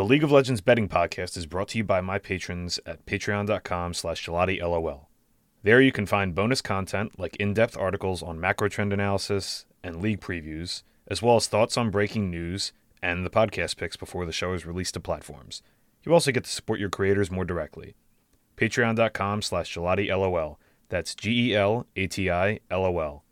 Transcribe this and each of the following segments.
The League of Legends betting podcast is brought to you by my patrons at patreon.com slash Lol. There you can find bonus content like in-depth articles on macro trend analysis and league previews, as well as thoughts on breaking news and the podcast picks before the show is released to platforms. You also get to support your creators more directly. Patreon.com slash LOL. That's G E L A T I L O L.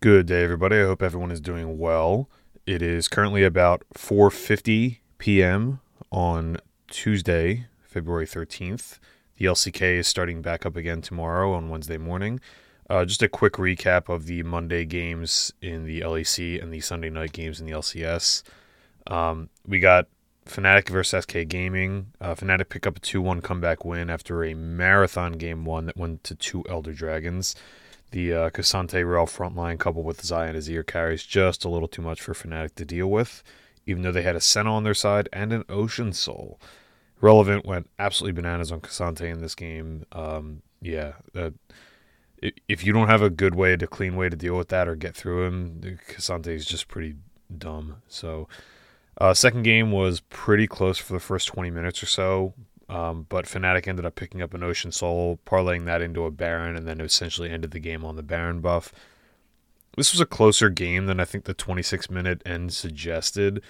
Good day, everybody. I hope everyone is doing well. It is currently about 4:50 p.m. on Tuesday, February 13th. The LCK is starting back up again tomorrow on Wednesday morning. Uh, just a quick recap of the Monday games in the LEC and the Sunday night games in the LCS. Um, we got Fnatic versus SK Gaming. Uh, Fnatic pick up a 2 1 comeback win after a marathon game one that went to two Elder Dragons. The uh, K'Sante Rell frontline coupled with and Azir carries just a little too much for Fnatic to deal with, even though they had a Senna on their side and an Ocean Soul. Relevant went absolutely bananas on K'Sante in this game. Um, yeah, uh, if you don't have a good way, to clean way to deal with that or get through him, K'Sante is just pretty dumb. So uh, second game was pretty close for the first 20 minutes or so, um, but Fnatic ended up picking up an Ocean Soul, parlaying that into a Baron, and then essentially ended the game on the Baron buff. This was a closer game than I think the 26 minute end suggested.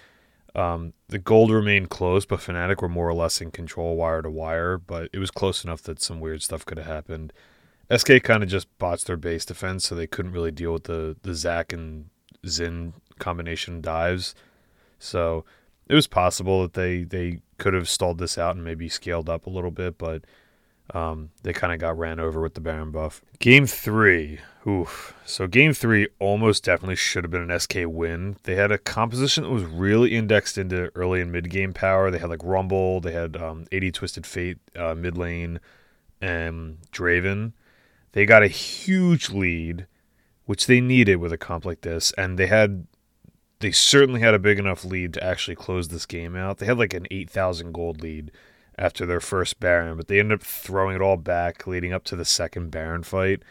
Um, the gold remained close, but Fnatic were more or less in control wire to wire, but it was close enough that some weird stuff could have happened. SK kind of just botched their base defense, so they couldn't really deal with the, the Zac and Xin combination dives. So it was possible that they they could have stalled this out and maybe scaled up a little bit, but um, they kind of got ran over with the Baron buff. Game three, oof. So game three almost definitely should have been an SK win. They had a composition that was really indexed into early and mid game power. They had like Rumble, they had um, AD Twisted Fate uh, mid lane, and Draven. They got a huge lead, which they needed with a comp like this, and they had they certainly had a big enough lead to actually close this game out. They had like an 8,000 gold lead after their first Baron, but they ended up throwing it all back leading up to the second Baron fight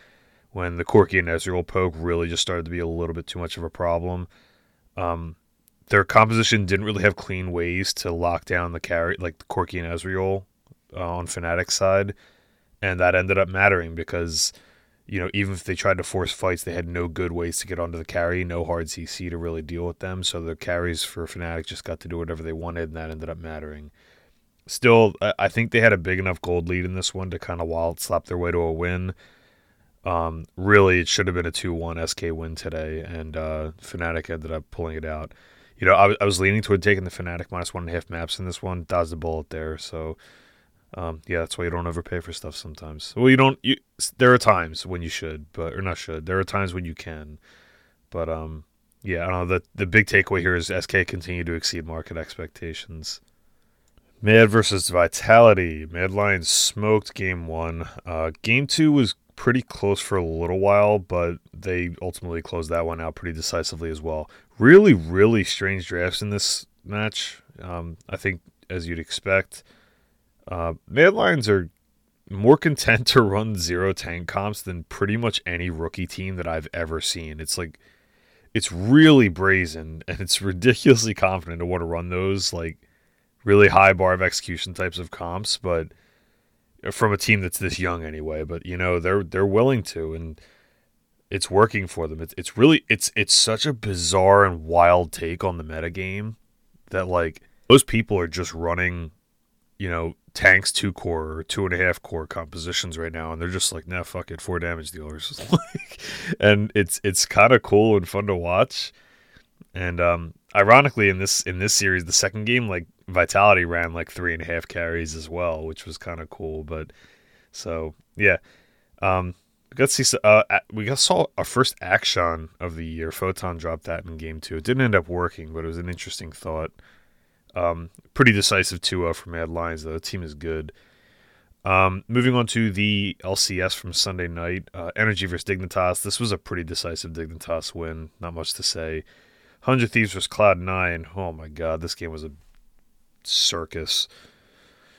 when the Corki and Ezreal poke really just started to be a little bit too much of a problem. Um, their composition didn't really have clean ways to lock down the carry, like the Corki and Ezreal uh, on Fnatic's side, and that ended up mattering because – you know, even if they tried to force fights, they had no good ways to get onto the carry, no hard CC to really deal with them. So the carries for Fnatic just got to do whatever they wanted, and that ended up mattering. Still, I think they had a big enough gold lead in this one to kind of wild slap their way to a win. Um, really, it should have been a 2 1 SK win today, and uh, Fnatic ended up pulling it out. You know, I, I was leaning toward taking the Fnatic minus one and a half maps in this one. Dodged the bullet there, so um, yeah, that's why you don't overpay for stuff sometimes. Well, you don't. You, there are times when you should, but or not should. There are times when you can, but um, yeah, I don't know. The the big takeaway here is SK continue to exceed market expectations. Mad versus Vitality. Mad Lions smoked game one. Uh, game two was pretty close for a little while, but they ultimately closed that one out pretty decisively as well. Really, really strange drafts in this match. Um, I think, as you'd expect. Uh, Mad Lions are more content to run zero tank comps than pretty much any rookie team that I've ever seen. It's like it's really brazen and it's ridiculously confident to want to run those like really high bar of execution types of comps, but from a team that's this young anyway. But you know they're they're willing to and it's working for them. It's it's really it's it's such a bizarre and wild take on the meta game that like those people are just running, you know, tanks two core or two and a half core compositions right now, and they're just like, nah, fuck it, four damage dealers. and it's it's kind of cool and fun to watch. And um, ironically, in this in this series, the second game, like Vitality ran like three and a half carries as well, which was kind of cool. But so yeah, um, we got to see uh, we got saw our first Akshan of the year. Photon dropped that in game two. It didn't end up working, but it was an interesting thought. Um, pretty decisive 2 0 for Mad Lions, though. The team is good. Um, moving on to the LCS from Sunday night, uh, NRG versus Dignitas. This was a pretty decisive Dignitas win. Not much to say. 100 Thieves versus Cloud9. Oh my god, this game was a circus.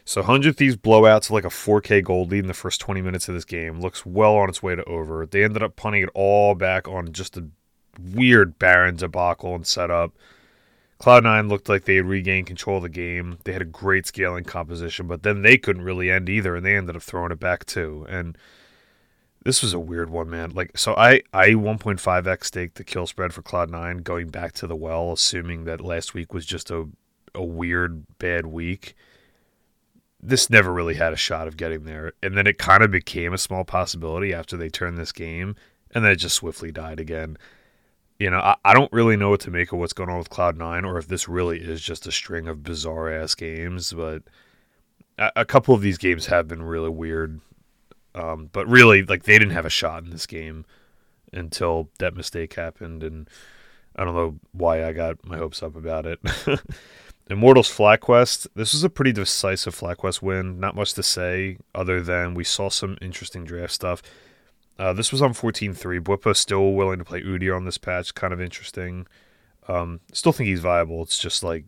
So 100 Thieves blowout to like a 4K gold lead in the first 20 minutes of this game. Looks well on its way to over. They ended up punting it all back on just a weird Baron debacle and setup. Cloud9 looked like they had regained control of the game. They had a great scaling composition, but then they couldn't really end either, and they ended up throwing it back too. And this was a weird one, man. Like, so I I 1.5x staked the kill spread for Cloud9 going back to the well, assuming that last week was just a a weird bad week. This never really had a shot of getting there, and then it kind of became a small possibility after they turned this game, and then it just swiftly died again you know, I, I don't really know what to make of what's going on with Cloud9 or if this really is just a string of bizarre ass games, but a, a couple of these games have been really weird. Um, but really, like, they didn't have a shot in this game until that mistake happened, and I don't know why I got my hopes up about it. Immortals FlyQuest. This was a pretty decisive FlyQuest win. Not much to say other than we saw some interesting draft stuff. Uh, this was on 14.3. Bwipo still willing to play Udyr on this patch. Kind of interesting. Um, still think he's viable. It's just like,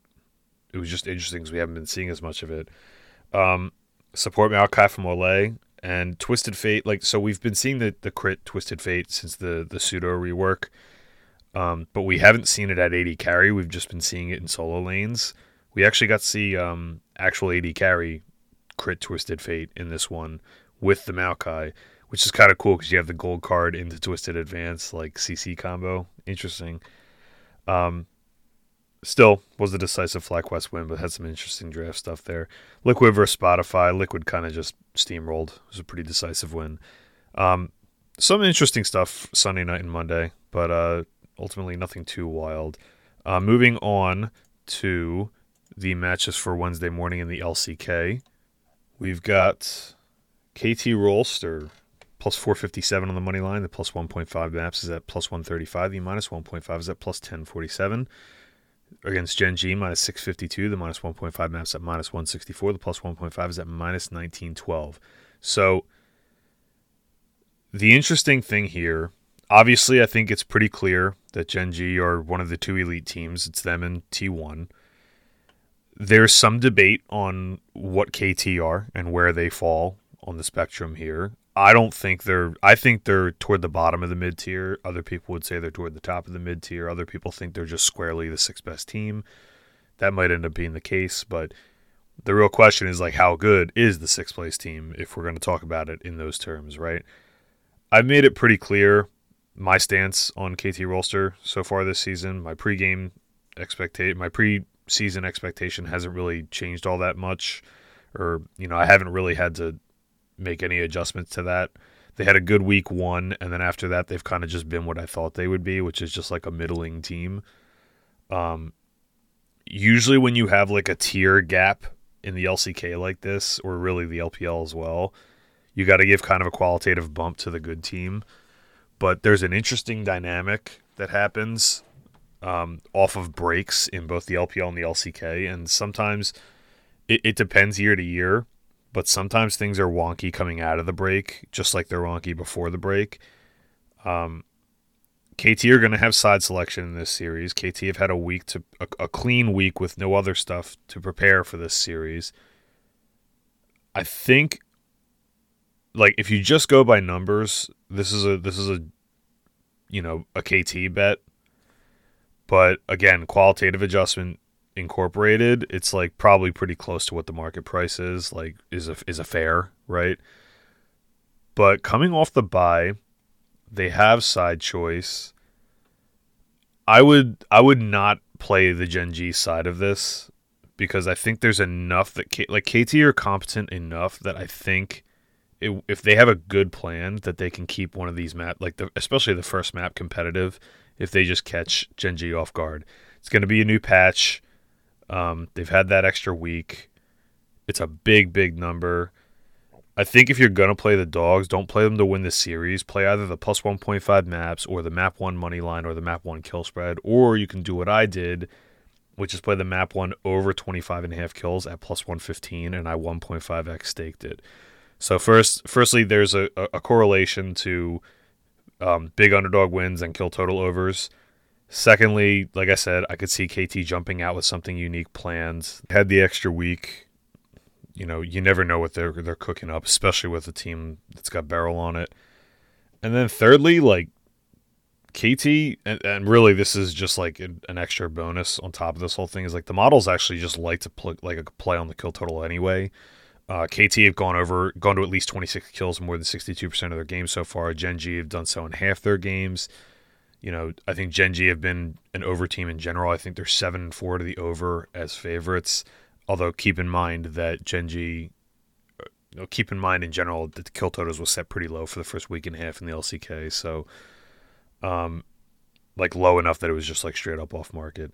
it was just interesting because we haven't been seeing as much of it. Um, support Maokai from Olleh and Twisted Fate. Like, so we've been seeing the, the crit Twisted Fate since the, the pseudo rework. Um, but we haven't seen it at AD carry. We've just been seeing it in solo lanes. We actually got to see um, actual AD carry crit Twisted Fate in this one with the Maokai which is kind of cool because you have the gold card into Twisted Advance, like CC combo. Interesting. Um, still was a decisive FlyQuest win, but had some interesting draft stuff there. Liquid versus Shopify. Liquid kind of just steamrolled. It was a pretty decisive win. Um, some interesting stuff Sunday night and Monday, but uh, ultimately nothing too wild. Uh, moving on to the matches for Wednesday morning in the LCK. We've got KT Rolster plus 457 on the money line. The plus 1.5 maps is at plus 135. The minus 1.5 is at plus 1047. Against Gen G, minus 652. The minus 1.5 maps at minus 164. The plus 1.5 is at minus 1912. So the interesting thing here, obviously, I think it's pretty clear that Gen G are one of the two elite teams. It's them and T1. There's some debate on what KT are and where they fall on the spectrum here. I don't think they're. I think they're toward the bottom of the mid tier. Other people would say they're toward the top of the mid tier. Other people think they're just squarely the sixth best team. That might end up being the case, but the real question is like, how good is the sixth place team if we're going to talk about it in those terms, right? I've made it pretty clear my stance on KT Rolster so far this season. My pregame expectation, my pre-season expectation hasn't really changed all that much, or you know, I haven't really had to make any adjustments to that. They had a good week one, and then after that, they've kind of just been what I thought they would be, which is just like a middling team. Um, usually when you have like a tier gap in the LCK like this, or really the LPL as well, you got to give kind of a qualitative bump to the good team. But there's an interesting dynamic that happens um, off of breaks in both the LPL and the LCK, and sometimes it, it depends year to year but sometimes things are wonky coming out of the break, just like they're wonky before the break. Um, KT are going to have side selection in this series. KT have had a week to a, a, clean week with no other stuff to prepare for this series. I think, like, if you just go by numbers, this is a this is a, you know, a KT bet. But again, qualitative adjustment incorporated, it's like probably pretty close to what the market price is. Like is a is a fair right. But coming off the buy, they have side choice. I would I would not play the Gen G side of this because I think there's enough that K, like KT are competent enough that I think it, if they have a good plan that they can keep one of these map like the especially the first map competitive if they just catch Gen G off guard. It's going to be a new patch. Um, they've had that extra week. It's a big, big number. I think if you're to play the dogs, don't play them to win the series. Play either the plus 1.5 maps or the map 1 money line or the map 1 kill spread. Or you can do what I did, which is play the map 1 over 25 and a half kills at plus 115, and I 1.5x staked it. So, first, firstly, there's a, a correlation to um, big underdog wins and kill total overs. Secondly, like I said, I could see KT jumping out with something unique planned. Had the extra week. You know, you never know what they're they're cooking up, especially with a team that's got barrel on it. And then thirdly, like KT, and, and really this is just like an, extra bonus on top of this whole thing. Is like the models actually just like to like play on the kill total anyway. Uh, KT have gone over, gone to at least 26 kills, more than 62% of their games so far. Gen G have done so in half their games. You know, I think Gen G have been an over team in general. I think they're seven and four to the over as favorites. Although keep in mind that Gen G, uh, you know, keep in mind in general that the kill totals was set pretty low for the first week and a half in the LCK. So, um, like low enough that it was just like straight up off market.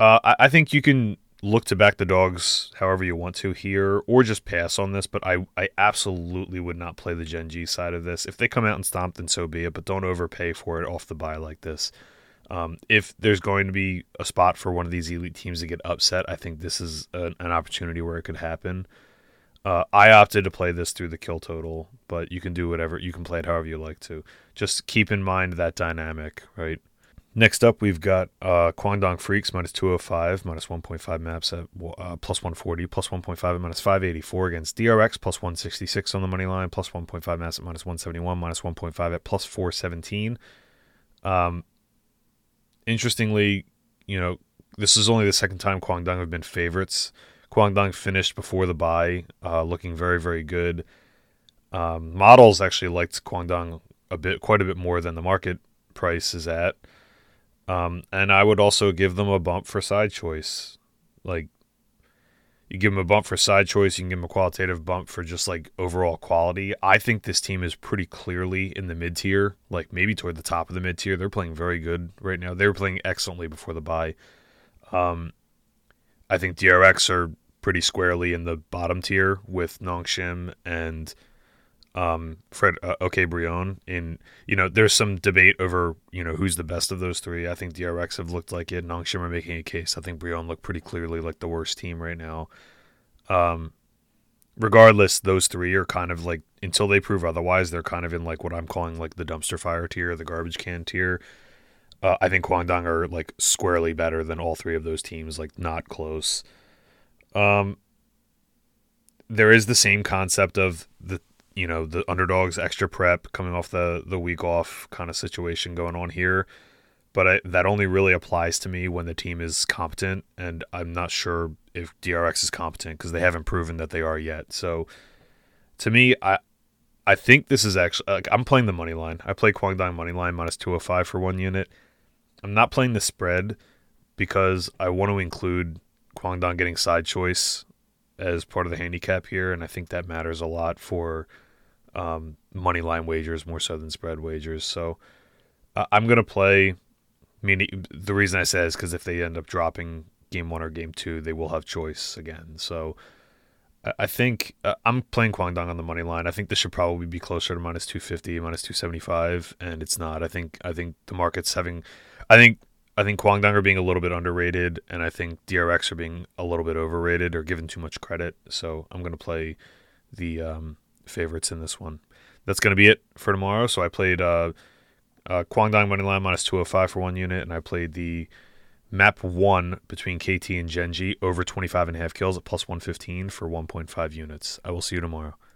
Uh, I, I think you can look to back the dogs however you want to here, or just pass on this. But I, I absolutely would not play the Gen G side of this. If they come out and stomp, then so be it. But don't overpay for it off the buy like this. Um, if there's going to be a spot for one of these elite teams to get upset, I think this is an, an opportunity where it could happen. Uh, I opted to play this through the kill total, but you can do whatever you can play it however you like to. Just keep in mind that dynamic, right? Next up, we've got uh, Kwangdong Freaks minus 205, minus 1.5 maps at uh, plus 140, plus 1.5 at minus 584 against DRX, plus 166 on the money line, plus 1.5 maps at minus 171, minus 1.5 at plus 417. Um, interestingly, you know, this is only the second time Kwangdong have been favorites. Kwangdong finished before the buy, uh, looking very, very good. Um, models actually liked Kwangdong a bit, quite a bit more than the market price is at. Um, and I would also give them a bump for side choice. Like, you give them a bump for side choice, you can give them a qualitative bump for just like overall quality. I think this team is pretty clearly in the mid tier, like maybe toward the top of the mid tier. They're playing very good right now. They were playing excellently before the buy. Um, I think DRX are pretty squarely in the bottom tier with Nongshim and um, Fred uh, OK Brion. In you know, there's some debate over you know who's the best of those three. I think DRX have looked like it. Nongshim are making a case. I think Brion looked pretty clearly like the worst team right now. Um, regardless, those three are kind of like until they prove otherwise, they're kind of in like what I'm calling like the dumpster fire tier, the garbage can tier. Uh, I think Kwangdong are like squarely better than all three of those teams, like not close. Um, there is the same concept of the you know the underdogs extra prep coming off the the week off kind of situation going on here. But I, that only really applies to me when the team is competent and i'm not sure if drx is competent because they haven't proven that they are yet. So to me i i think this is actually like, i'm playing the money line. I play kwang kwangdong money line minus 205 for one unit. I'm not playing the spread because i want to include kwang kwangdong getting side choice as part of the handicap here and i think that matters a lot for um, money line wagers more so than spread wagers. So uh, I'm going to play. I mean, the reason I say is because if they end up dropping game one or game two, they will have choice again. So I think uh, I'm playing Kwangdong on the money line. I think this should probably be closer to minus 250, minus 275, and it's not. I think I think the market's having. I think I think Kwangdong are being a little bit underrated, and I think DRX are being a little bit overrated or given too much credit. So I'm going to play the um, favorites in this one. That's going to be it for tomorrow. So I played uh, uh, Kwangdong Moneyline minus 205 for one unit, and I played the map one between KT and Gen G over 25 and a half kills at plus 115 for 1.5 units. I will see you tomorrow.